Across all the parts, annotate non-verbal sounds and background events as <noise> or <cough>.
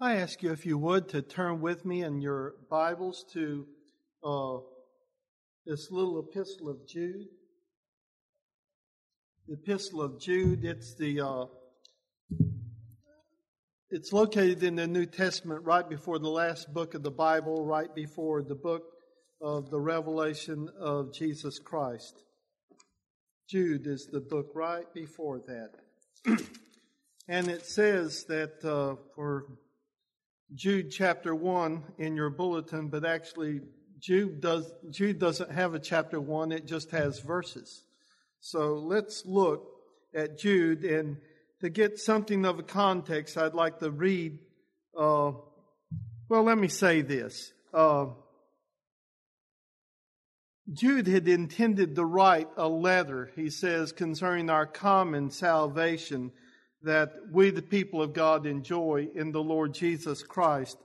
I ask you, if you would, to turn with me in your Bibles to uh, this little epistle of Jude. The epistle of Jude, it's the uh, it's located in the New Testament right before the last book of the Bible, right before the book of the revelation of Jesus Christ. Jude is the book right before that. <clears throat> and it says that uh, for Jude chapter 1 in your bulletin, but actually Jude does Jude doesn't have a chapter 1, it just has verses. So let's look at Jude and to get something of a context, I'd like to read uh, well, let me say this. Uh, Jude had intended to write a letter, he says, concerning our common salvation that we, the people of God, enjoy in the Lord Jesus Christ.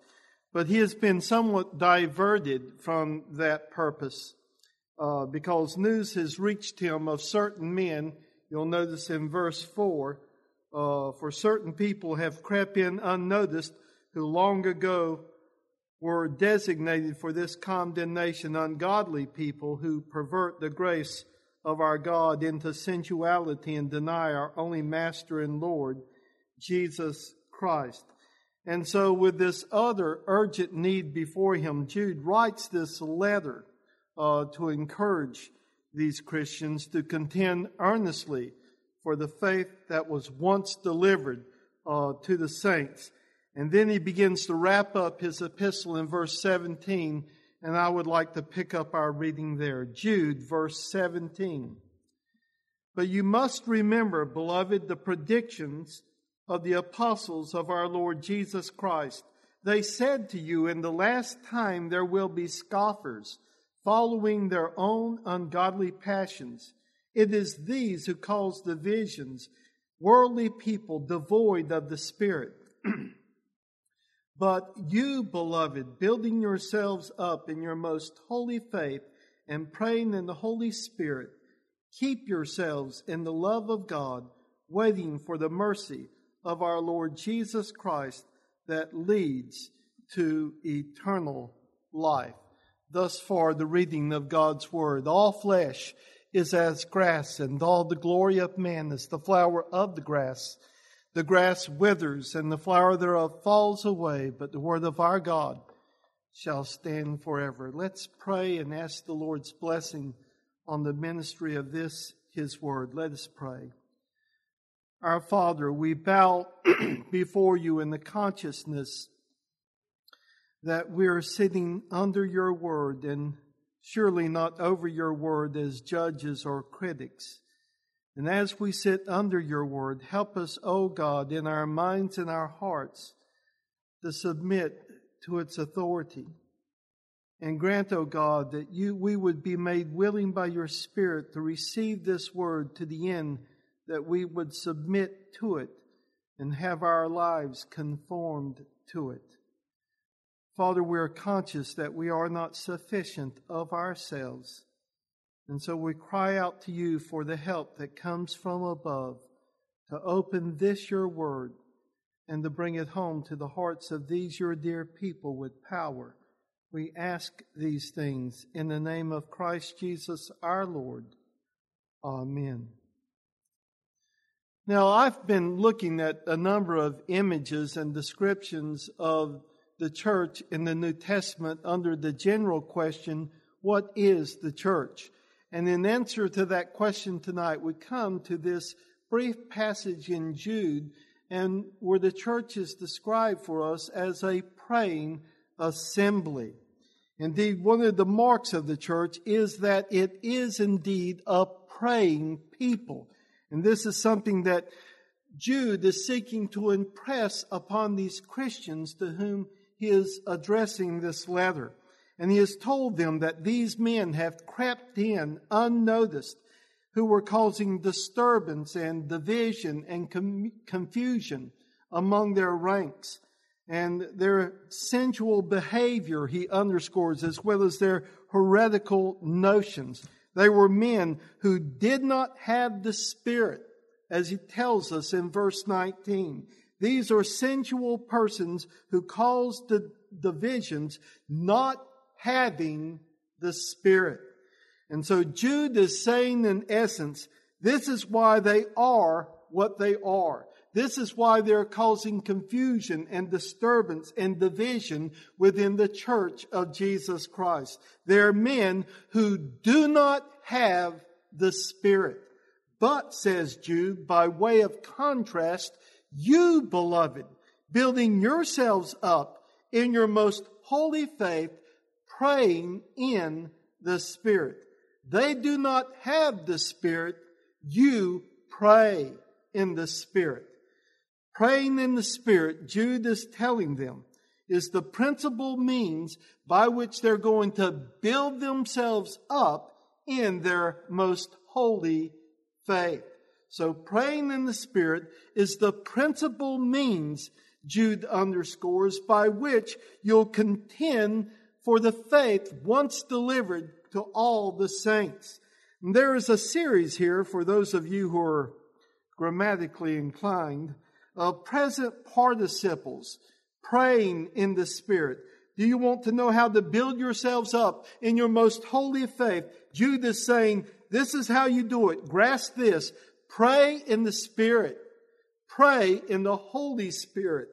But he has been somewhat diverted from that purpose uh, because news has reached him of certain men. You'll notice in verse 4 uh, for certain people have crept in unnoticed who long ago were designated for this condemnation ungodly people who pervert the grace of our God into sensuality and deny our only Master and Lord, Jesus Christ. And so, with this other urgent need before him, Jude writes this letter uh, to encourage these Christians to contend earnestly for the faith that was once delivered uh, to the saints. And then he begins to wrap up his epistle in verse 17 and I would like to pick up our reading there. Jude, verse 17. But you must remember, beloved, the predictions of the apostles of our Lord Jesus Christ. They said to you, In the last time there will be scoffers, following their own ungodly passions. It is these who cause divisions, worldly people devoid of the Spirit. But you, beloved, building yourselves up in your most holy faith and praying in the Holy Spirit, keep yourselves in the love of God, waiting for the mercy of our Lord Jesus Christ that leads to eternal life. Thus far, the reading of God's Word. All flesh is as grass, and all the glory of man is the flower of the grass. The grass withers and the flower thereof falls away, but the word of our God shall stand forever. Let's pray and ask the Lord's blessing on the ministry of this, his word. Let us pray. Our Father, we bow <clears throat> before you in the consciousness that we're sitting under your word and surely not over your word as judges or critics. And as we sit under your word, help us, O God, in our minds and our hearts to submit to its authority. And grant, O God, that you, we would be made willing by your Spirit to receive this word to the end that we would submit to it and have our lives conformed to it. Father, we are conscious that we are not sufficient of ourselves and so we cry out to you for the help that comes from above to open this your word and to bring it home to the hearts of these your dear people with power. We ask these things in the name of Christ Jesus our Lord. Amen. Now, I've been looking at a number of images and descriptions of the church in the New Testament under the general question, What is the church? And in answer to that question tonight, we come to this brief passage in Jude, and where the church is described for us as a praying assembly. Indeed, one of the marks of the church is that it is indeed a praying people. And this is something that Jude is seeking to impress upon these Christians to whom he is addressing this letter. And he has told them that these men have crept in unnoticed, who were causing disturbance and division and com- confusion among their ranks. And their sensual behavior, he underscores, as well as their heretical notions. They were men who did not have the Spirit, as he tells us in verse 19. These are sensual persons who cause the divisions, not having the Spirit. And so Jude is saying in essence, this is why they are what they are. This is why they're causing confusion and disturbance and division within the church of Jesus Christ. They're men who do not have the Spirit. But, says Jude, by way of contrast, you, beloved, building yourselves up in your most holy faith, praying in the Spirit. They do not have the Spirit. You pray in the Spirit. Praying in the Spirit, Jude is telling them, is the principal means by which they're going to build themselves up in their most holy faith. So praying in the Spirit is the principal means, Jude underscores, by which you'll contend for the faith once delivered to all the saints. And there is a series here for those of you who are grammatically inclined of present participles praying in the Spirit. Do you want to know how to build yourselves up in your most holy faith? Jude is saying, this is how you do it. Grasp this. Pray in the Spirit. Pray in the Holy Spirit.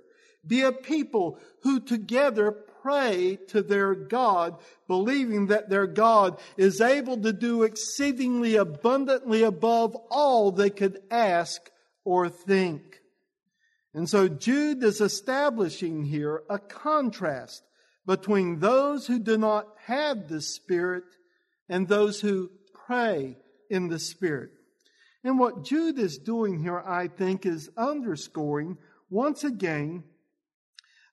Be a people who together pray to their God, believing that their God is able to do exceedingly abundantly above all they could ask or think. And so Jude is establishing here a contrast between those who do not have the Spirit and those who pray in the Spirit. And what Jude is doing here, I think, is underscoring once again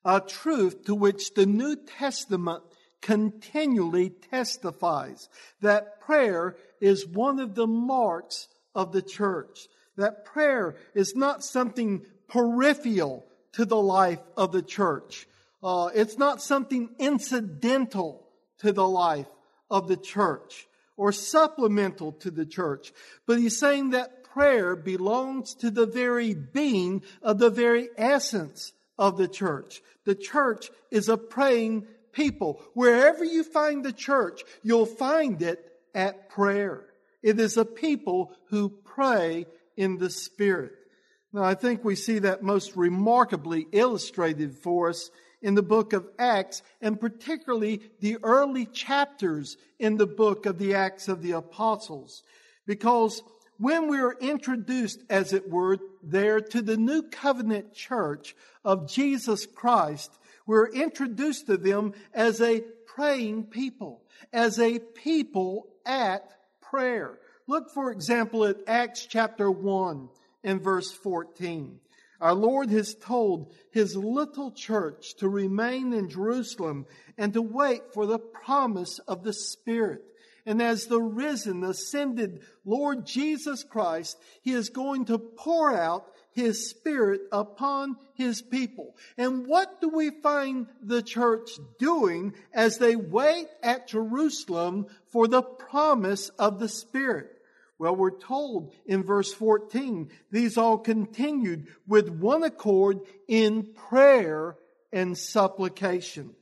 a truth to which the New Testament continually testifies that prayer is one of the marks of the church. That prayer is not something peripheral to the life of the church. Uh, it's not something incidental to the life of the church or supplemental to the church. But he's saying that prayer belongs to the very being of the very essence of the church. The church is a praying people. Wherever you find the church, you'll find it at prayer. It is a people who pray in the Spirit. Now, I think we see that most remarkably illustrated for us in the book of Acts, and particularly the early chapters in the book of the Acts of the Apostles. Because when we are introduced, as it were, there to the new covenant church of Jesus Christ, we're introduced to them as a praying people, as a people at prayer. Look, for example, at Acts chapter 1 and verse 14. Our Lord has told his little church to remain in Jerusalem and to wait for the promise of the Spirit. And as the risen, ascended Lord Jesus Christ, he is going to pour out his spirit upon his people. And what do we find the church doing as they wait at Jerusalem for the promise of the spirit? Well, we're told in verse 14, these all continued with one accord in prayer and supplication.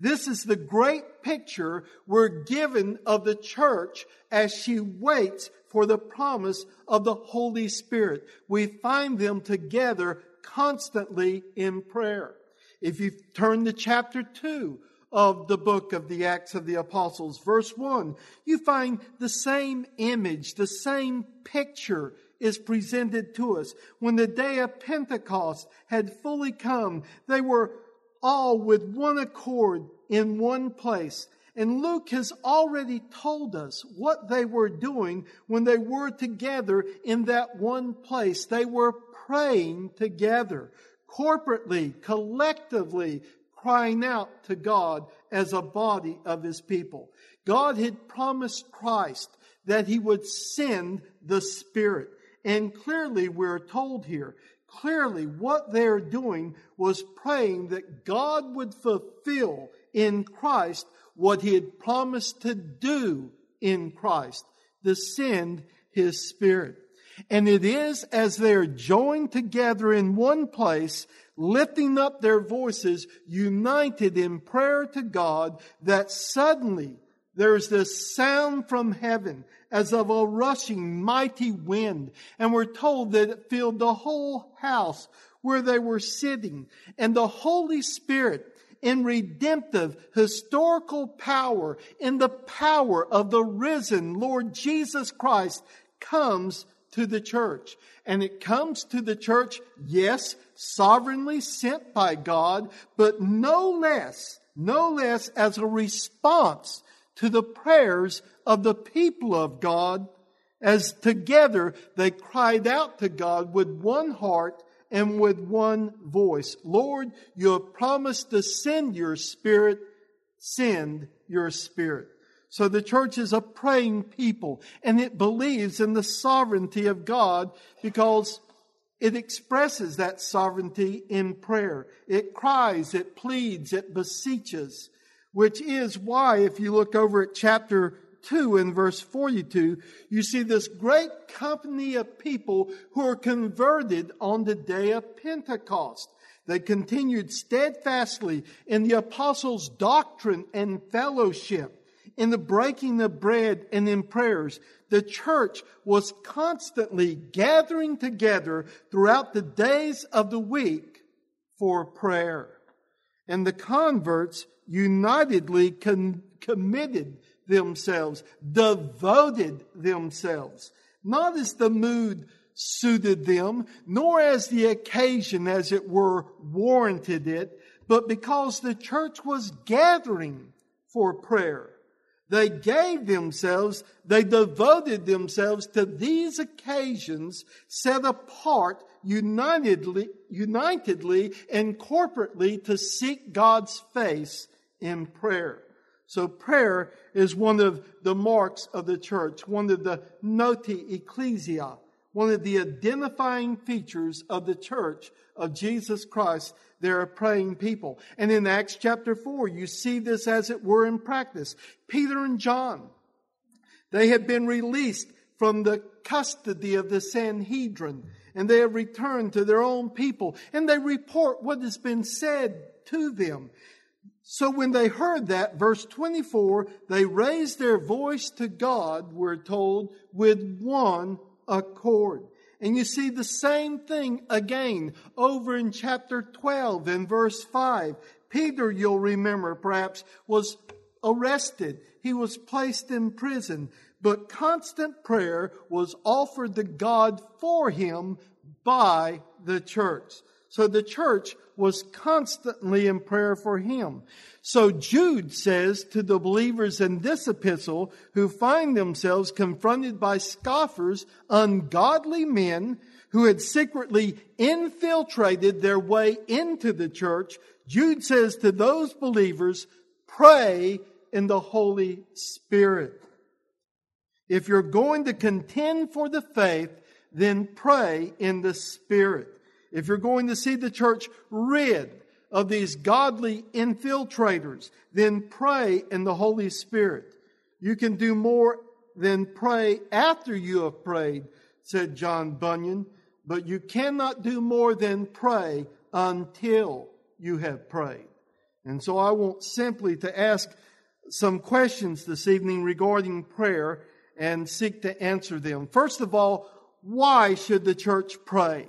This is the great picture we're given of the church as she waits for the promise of the Holy Spirit. We find them together constantly in prayer. If you turn to chapter 2, of the book of the Acts of the Apostles. Verse 1, you find the same image, the same picture is presented to us. When the day of Pentecost had fully come, they were all with one accord in one place. And Luke has already told us what they were doing when they were together in that one place. They were praying together, corporately, collectively, crying out to God as a body of his people. God had promised Christ that he would send the Spirit. And clearly, we're told here, clearly what they're doing was praying that God would fulfill in Christ what he had promised to do in Christ, to send his Spirit. And it is as they are joined together in one place, lifting up their voices, united in prayer to God, that suddenly there's this sound from heaven as of a rushing mighty wind. And we're told that it filled the whole house where they were sitting. And the Holy Spirit in redemptive historical power, in the power of the risen Lord Jesus Christ comes to the church. And it comes to the church, yes, sovereignly sent by God, but no less, no less as a response to the prayers of the people of God as together they cried out to God with one heart and with one voice. Lord, you have promised to send your spirit. Send your spirit. So the church is a praying people and it believes in the sovereignty of God because it expresses that sovereignty in prayer. It cries, it pleads, it beseeches, which is why if you look over at chapter 2 in verse 42, you see this great company of people who are converted on the day of Pentecost. They continued steadfastly in the apostles' doctrine and fellowship in the breaking of bread and in prayers, the church was constantly gathering together throughout the days of the week for prayer. And the converts unitedly con- committed themselves, devoted themselves, not as the mood suited them, nor as the occasion, as it were, warranted it, but because the church was gathering for prayer. They gave themselves, they devoted themselves to these occasions set apart unitedly, unitedly and corporately to seek God's face in prayer. So prayer is one of the marks of the church, one of the notae ecclesiae, one of the identifying features of the church of Jesus Christ they're a praying people. And in Acts chapter 4, you see this as it were in practice. Peter and John, they had been released from the custody of the Sanhedrin and they have returned to their own people and they report what has been said to them. So when they heard that, verse 24, they raised their voice to God, we're told, with one accord. And you see the same thing again over in chapter 12 in verse 5. Peter, you'll remember perhaps, was arrested. He was placed in prison, but constant prayer was offered to God for him by the church. So the church was constantly in prayer for him. So Jude says to the believers in this epistle who find themselves confronted by scoffers, ungodly men who had secretly infiltrated their way into the church, Jude says to those believers, pray in the Holy Spirit. If you're going to contend for the faith, then pray in the Spirit. If you're going to see the church rid of these godly infiltrators, then pray in the Holy Spirit. You can do more than pray after you have prayed, said John Bunyan, but you cannot do more than pray until you have prayed. And so I want simply to ask some questions this evening regarding prayer and seek to answer them. First of all, why should the church pray?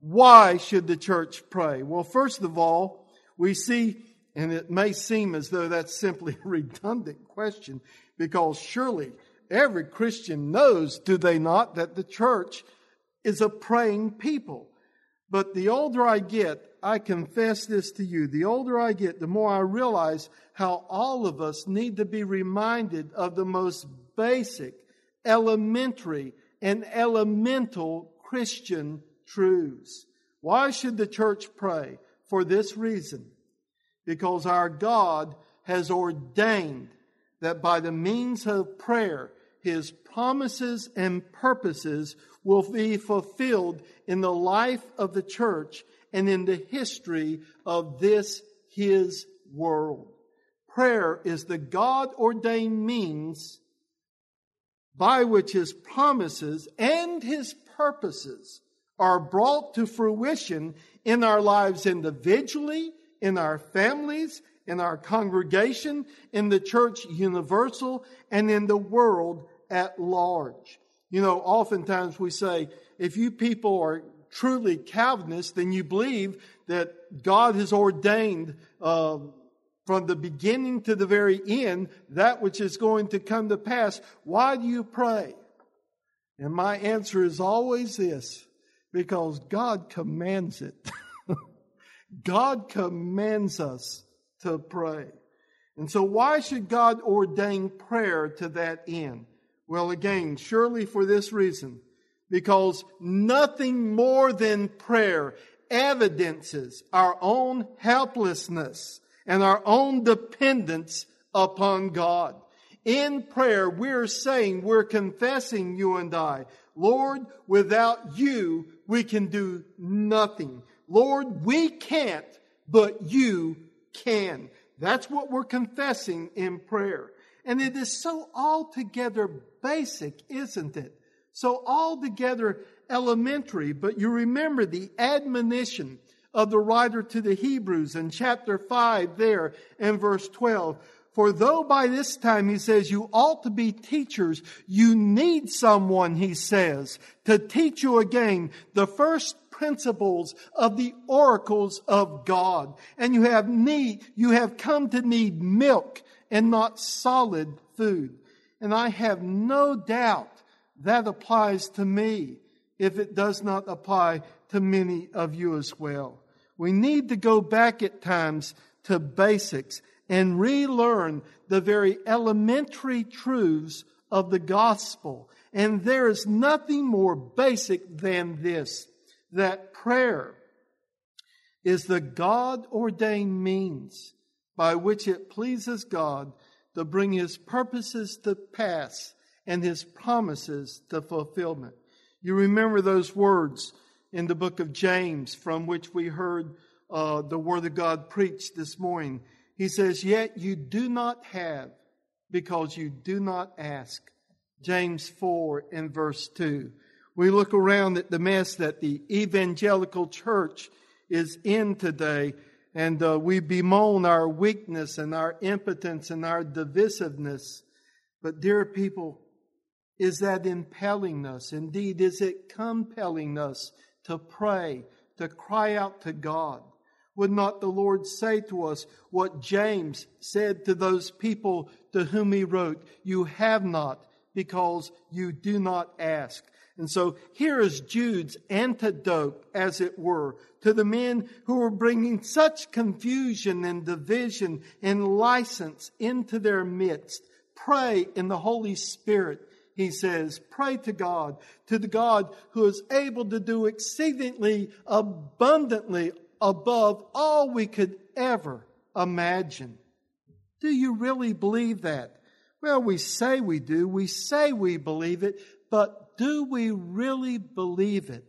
Why should the church pray? Well, first of all, we see, and it may seem as though that's simply a <laughs> redundant question, because surely every Christian knows, do they not, that the church is a praying people. But the older I get, I confess this to you, the older I get, the more I realize how all of us need to be reminded of the most basic, elementary, and elemental Christian truths. Why should the church pray? For this reason. Because our God has ordained that by the means of prayer, his promises and purposes will be fulfilled in the life of the church and in the history of this his world. Prayer is the God ordained means by which his promises and his purposes are brought to fruition in our lives individually, in our families, in our congregation, in the church universal, and in the world at large. You know, oftentimes we say, if you people are truly Calvinists, then you believe that God has ordained uh, from the beginning to the very end that which is going to come to pass. Why do you pray? And my answer is always this because God commands it. <laughs> God commands us to pray. And so, why should God ordain prayer to that end? Well, again, surely for this reason because nothing more than prayer evidences our own helplessness and our own dependence upon God. In prayer, we're saying, we're confessing, you and I, Lord, without you, we can do nothing. Lord, we can't, but you can. That's what we're confessing in prayer. And it is so altogether basic, isn't it? So altogether elementary, but you remember the admonition of the writer to the Hebrews in chapter 5 there and verse 12. For though by this time, he says, you ought to be teachers, you need someone, he says, to teach you again the first principles of the oracles of God. And you have need, you have come to need milk and not solid food. And I have no doubt that applies to me if it does not apply to many of you as well. We need to go back at times to basics and relearn the very elementary truths of the gospel. And there is nothing more basic than this that prayer is the God ordained means by which it pleases God to bring his purposes to pass and his promises to fulfillment. You remember those words in the book of James from which we heard uh, the word of God preached this morning. He says, Yet you do not have because you do not ask. James 4 and verse 2. We look around at the mess that the evangelical church is in today, and uh, we bemoan our weakness and our impotence and our divisiveness. But, dear people, is that impelling us? Indeed, is it compelling us to pray, to cry out to God? Would not the Lord say to us what James said to those people to whom he wrote, You have not because you do not ask. And so here is Jude's antidote, as it were, to the men who were bringing such confusion and division and license into their midst. Pray in the Holy Spirit he says, pray to God, to the God who is able to do exceedingly abundantly above all we could ever imagine. Do you really believe that? Well, we say we do. We say we believe it, but do we really believe it?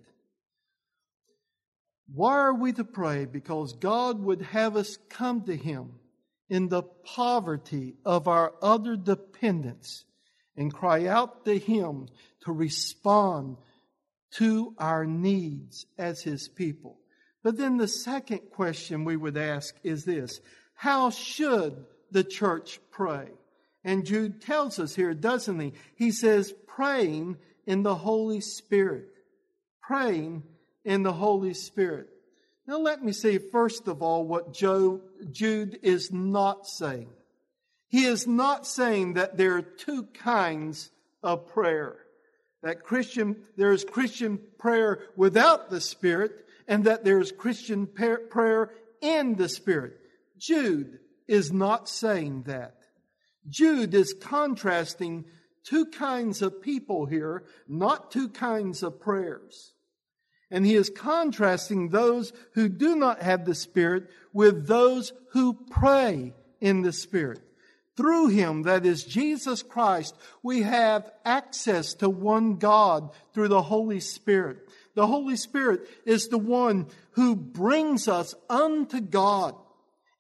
Why are we to pray? Because God would have us come to Him in the poverty of our other dependence and cry out to Him to respond to our needs as His people. But then the second question we would ask is this How should the church pray? And Jude tells us here, doesn't he? He says, praying in the Holy Spirit. Praying in the Holy Spirit. Now, let me say, first of all, what Jude is not saying. He is not saying that there are two kinds of prayer. That Christian, there is Christian prayer without the Spirit, and that there is Christian prayer in the Spirit. Jude is not saying that. Jude is contrasting two kinds of people here, not two kinds of prayers. And he is contrasting those who do not have the Spirit with those who pray in the Spirit. Through him, that is Jesus Christ, we have access to one God through the Holy Spirit. The Holy Spirit is the one who brings us unto God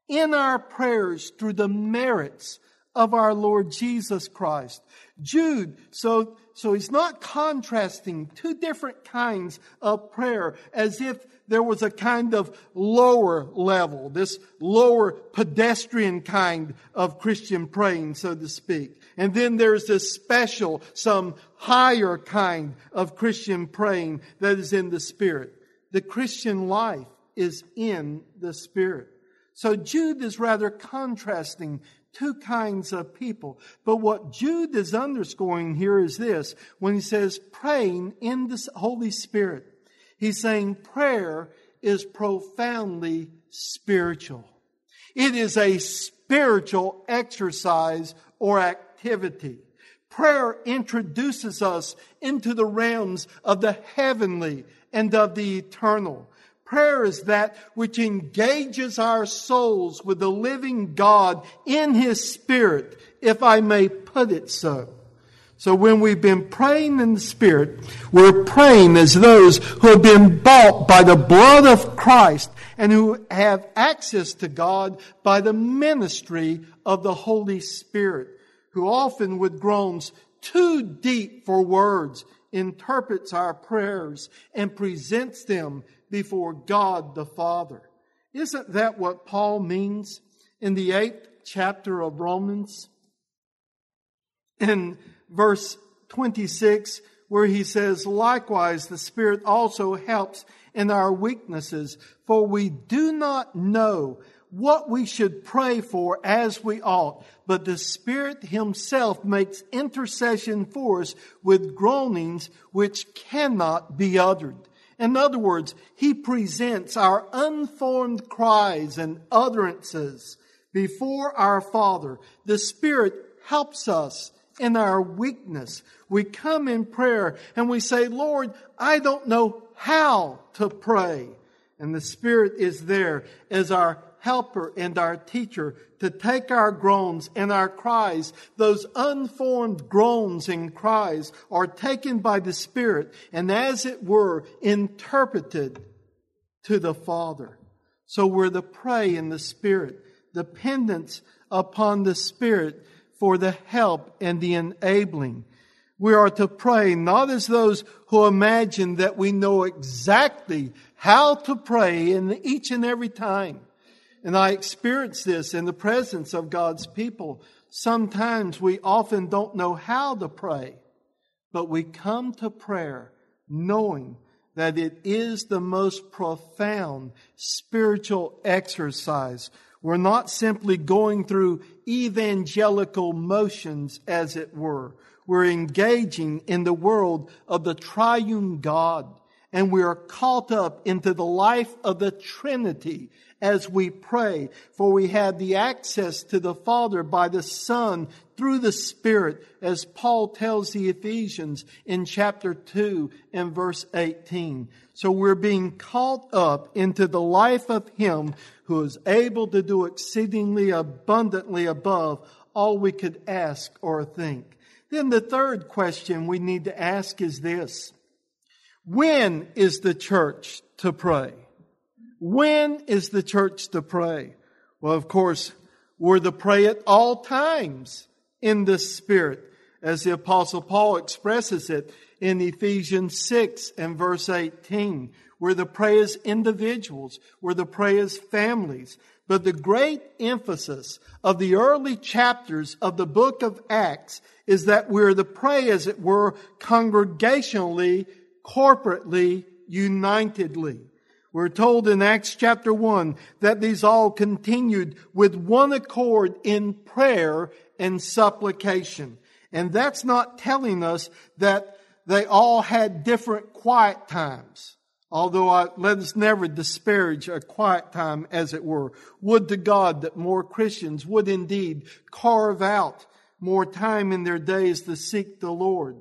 in our prayers through the merits of our Lord Jesus Christ. Jude, so, so he's not contrasting two different kinds of prayer as if there was a kind of lower level, this lower pedestrian kind of Christian praying, so to speak. And then there's this special, some higher kind of Christian praying that is in the Spirit. The Christian life is in the Spirit. So Jude is rather contrasting two kinds of people. But what Jude is underscoring here is this when he says praying in the Holy Spirit, he's saying prayer is profoundly spiritual. It is a spiritual exercise or activity. Prayer introduces us into the realms of the heavenly and of the eternal. Prayer is that which engages our souls with the living God in His Spirit, if I may put it so. So when we've been praying in the Spirit, we're praying as those who have been bought by the blood of Christ and who have access to God by the ministry of the Holy Spirit, who often with groans too deep for words interprets our prayers and presents them before God the Father. Isn't that what Paul means in the eighth chapter of Romans? In verse 26, where he says, Likewise, the Spirit also helps in our weaknesses, for we do not know what we should pray for as we ought, but the Spirit Himself makes intercession for us with groanings which cannot be uttered. In other words, He presents our unformed cries and utterances before our Father. The Spirit helps us in our weakness. We come in prayer and we say, Lord, I don't know how to pray. And the Spirit is there as our helper and our teacher to take our groans and our cries, those unformed groans and cries are taken by the Spirit and as it were interpreted to the Father. So we're to pray in the Spirit, dependence upon the Spirit for the help and the enabling. We are to pray not as those who imagine that we know exactly how to pray in each and every time and I experience this in the presence of God's people. Sometimes we often don't know how to pray, but we come to prayer knowing that it is the most profound spiritual exercise. We're not simply going through evangelical motions, as it were. We're engaging in the world of the triune God and we are caught up into the life of the Trinity as we pray. For we have the access to the Father by the Son through the Spirit, as Paul tells the Ephesians in chapter 2 and verse 18. So we're being caught up into the life of Him who is able to do exceedingly abundantly above all we could ask or think. Then the third question we need to ask is this. When is the church to pray? When is the church to pray? Well, of course, we're to pray at all times in the Spirit, as the Apostle Paul expresses it in Ephesians 6 and verse 18. We're to pray as individuals. We're to pray as families. But the great emphasis of the early chapters of the book of Acts is that we're to pray, as it were, congregationally corporately, unitedly. We're told in Acts chapter 1 that these all continued with one accord in prayer and supplication. And that's not telling us that they all had different quiet times. Although I, let us never disparage a quiet time, as it were. Would to God that more Christians would indeed carve out more time in their days to seek the Lord.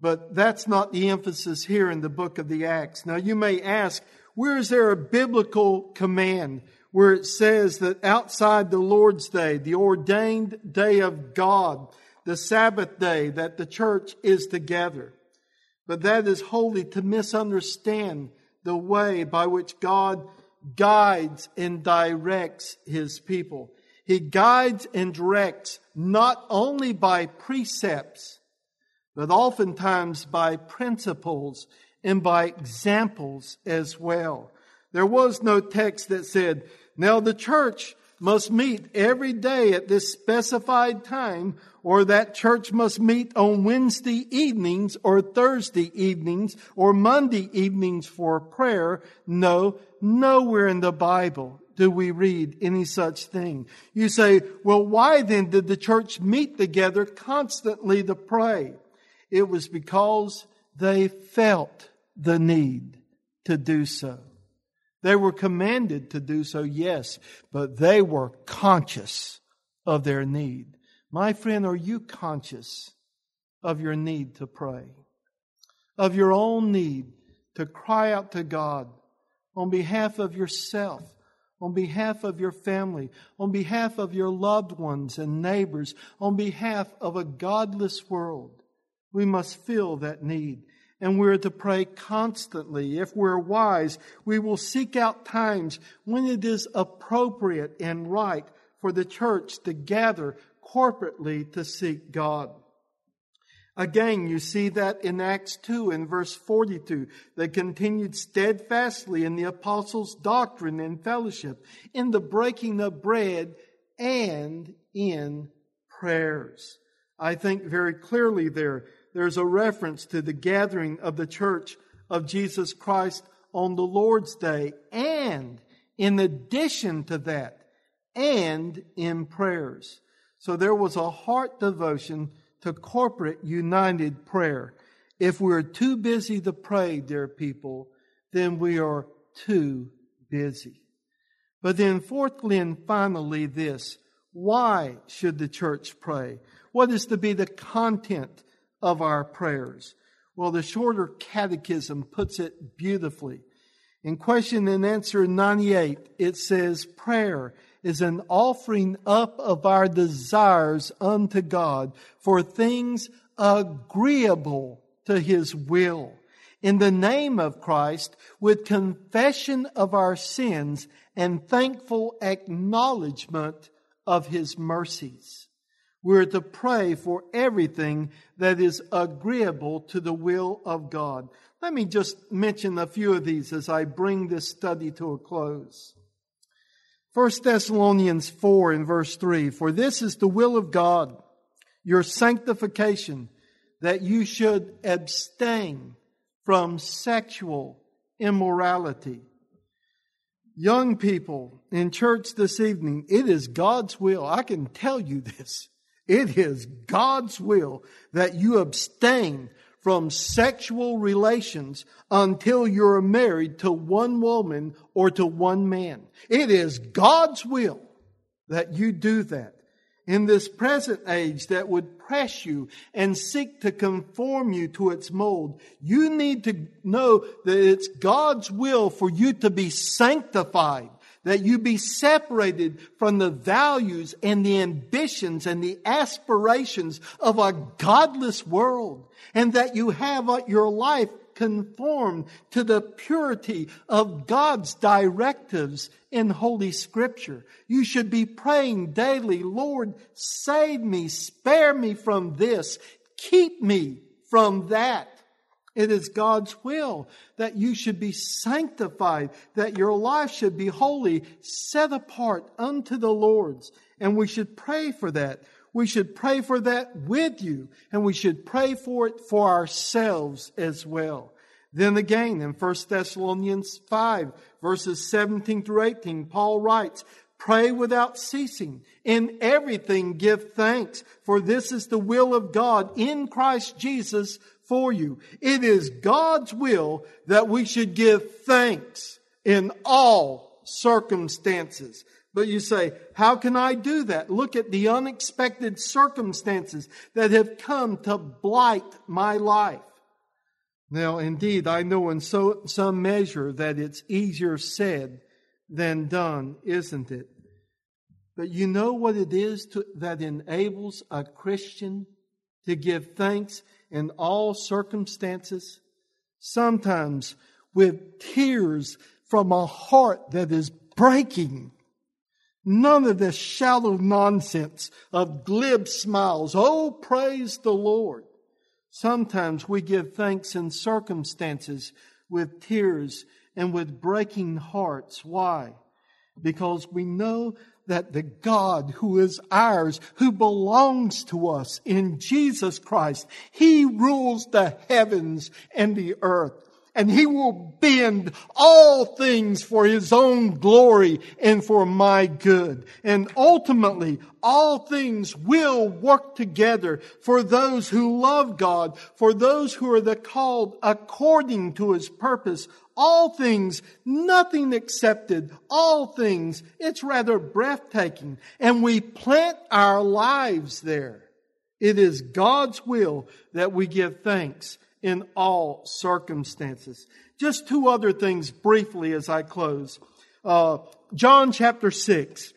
But that's not the emphasis here in the book of the Acts. Now you may ask, where is there a biblical command where it says that outside the Lord's day, the ordained day of God, the Sabbath day, that the church is together? But that is wholly to misunderstand the way by which God guides and directs his people. He guides and directs not only by precepts, but oftentimes by principles and by examples as well. There was no text that said, now the church must meet every day at this specified time, or that church must meet on Wednesday evenings or Thursday evenings or Monday evenings for prayer. No, nowhere in the Bible do we read any such thing. You say, well, why then did the church meet together constantly to pray? It was because they felt the need to do so. They were commanded to do so, yes, but they were conscious of their need. My friend, are you conscious of your need to pray? Of your own need to cry out to God on behalf of yourself, on behalf of your family, on behalf of your loved ones and neighbors, on behalf of a godless world? We must feel that need and we're to pray constantly. If we're wise, we will seek out times when it is appropriate and right for the church to gather corporately to seek God. Again, you see that in Acts 2 in verse 42. They continued steadfastly in the apostles' doctrine and fellowship, in the breaking of bread, and in prayers. I think very clearly there there's a reference to the gathering of the church of Jesus Christ on the Lord's Day, and in addition to that, and in prayers. So there was a heart devotion to corporate united prayer. If we're too busy to pray, dear people, then we are too busy. But then, fourthly and finally, this why should the church pray? What is to be the content of our prayers? Well, the shorter catechism puts it beautifully. In question and answer 98, it says, Prayer is an offering up of our desires unto God for things agreeable to His will. In the name of Christ, with confession of our sins and thankful acknowledgement of His mercies. We're to pray for everything that is agreeable to the will of God. Let me just mention a few of these as I bring this study to a close. 1 Thessalonians 4 and verse 3 For this is the will of God, your sanctification, that you should abstain from sexual immorality. Young people in church this evening, it is God's will. I can tell you this. It is God's will that you abstain from sexual relations until you're married to one woman or to one man. It is God's will that you do that. In this present age that would press you and seek to conform you to its mold, you need to know that it's God's will for you to be sanctified that you be separated from the values and the ambitions and the aspirations of a godless world, and that you have uh, your life conformed to the purity of God's directives in Holy Scripture. You should be praying daily, Lord, save me, spare me from this, keep me from that. It is God's will that you should be sanctified, that your life should be holy, set apart unto the Lord's. And we should pray for that. We should pray for that with you, and we should pray for it for ourselves as well. Then again, in 1 Thessalonians 5, verses 17 through 18, Paul writes, Pray without ceasing. In everything give thanks, for this is the will of God in Christ Jesus for you. It is God's will that we should give thanks in all circumstances. But you say, how can I do that? Look at the unexpected circumstances that have come to blight my life. Now, indeed, I know in so, some measure that it's easier said than done, isn't it? But you know what it is to, that enables a Christian to give thanks in all circumstances, sometimes with tears from a heart that is breaking None of this shallow nonsense of glib smiles. Oh, praise the Lord. Sometimes we give thanks in circumstances with tears and with breaking hearts. Why? Because we know that the God who is ours, who belongs to us in Jesus Christ, He rules the heavens and the earth and he will bend all things for his own glory and for my good. And ultimately, all things will work together for those who love God, for those who are the called according to his purpose. All things, nothing accepted, all things. It's rather breathtaking. And we plant our lives there. It is God's will that we give thanks in all circumstances. Just two other things briefly as I close. Uh, John chapter 6.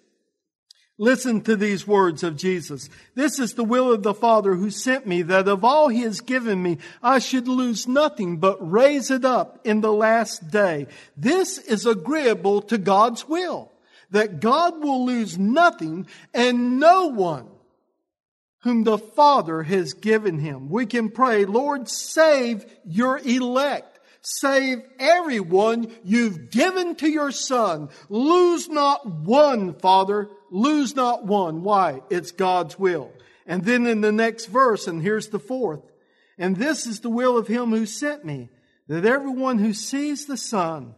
Listen to these words of Jesus. This is the will of the Father who sent me, that of all he has given me, I should lose nothing, but raise it up in the last day. This is agreeable to God's will, that God will lose nothing and no one whom the Father has given him. We can pray, Lord, save your elect. Save everyone you've given to your Son. Lose not one, Father. Lose not one. Why? It's God's will. And then in the next verse, and here's the fourth, and this is the will of him who sent me, that everyone who sees the Son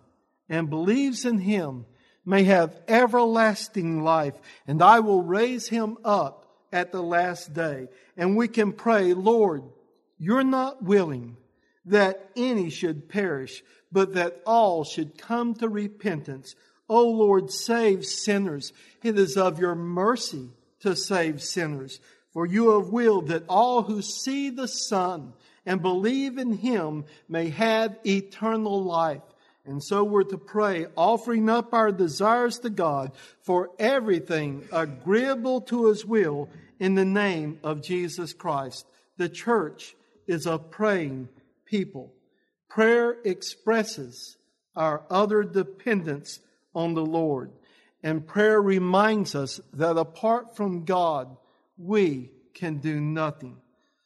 and believes in him may have everlasting life, and I will raise him up at the last day. And we can pray, Lord, you're not willing that any should perish, but that all should come to repentance. O Lord, save sinners. It is of your mercy to save sinners. For you have willed that all who see the Son and believe in him may have eternal life. And so we're to pray, offering up our desires to God for everything agreeable to His will in the name of Jesus Christ. The church is a praying people. Prayer expresses our utter dependence on the Lord. And prayer reminds us that apart from God, we can do nothing.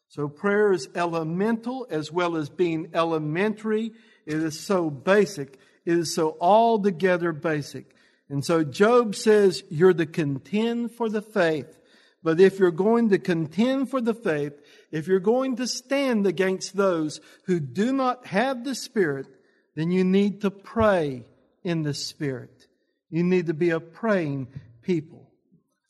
So prayer is elemental as well as being elementary it is so basic. It is so altogether basic. And so Jude says, You're to contend for the faith. But if you're going to contend for the faith, if you're going to stand against those who do not have the Spirit, then you need to pray in the Spirit. You need to be a praying people.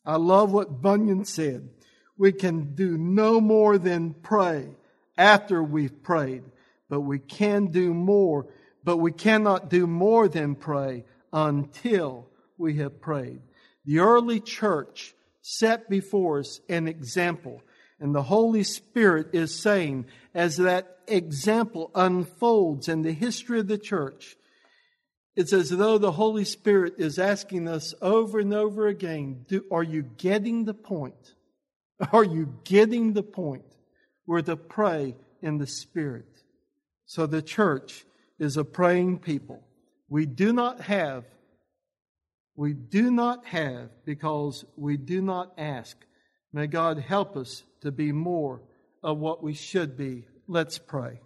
I love what Bunyan said. We can do no more than pray after we've prayed but we can do more, but we cannot do more than pray until we have prayed. The early church set before us an example, and the Holy Spirit is saying, as that example unfolds in the history of the church, it's as though the Holy Spirit is asking us over and over again, do, are you getting the point? <laughs> Are you getting the point? We're to pray in the Spirit. So the church is a praying people. We do not have, we do not have because we do not ask. May God help us to be more of what we should be. Let's pray.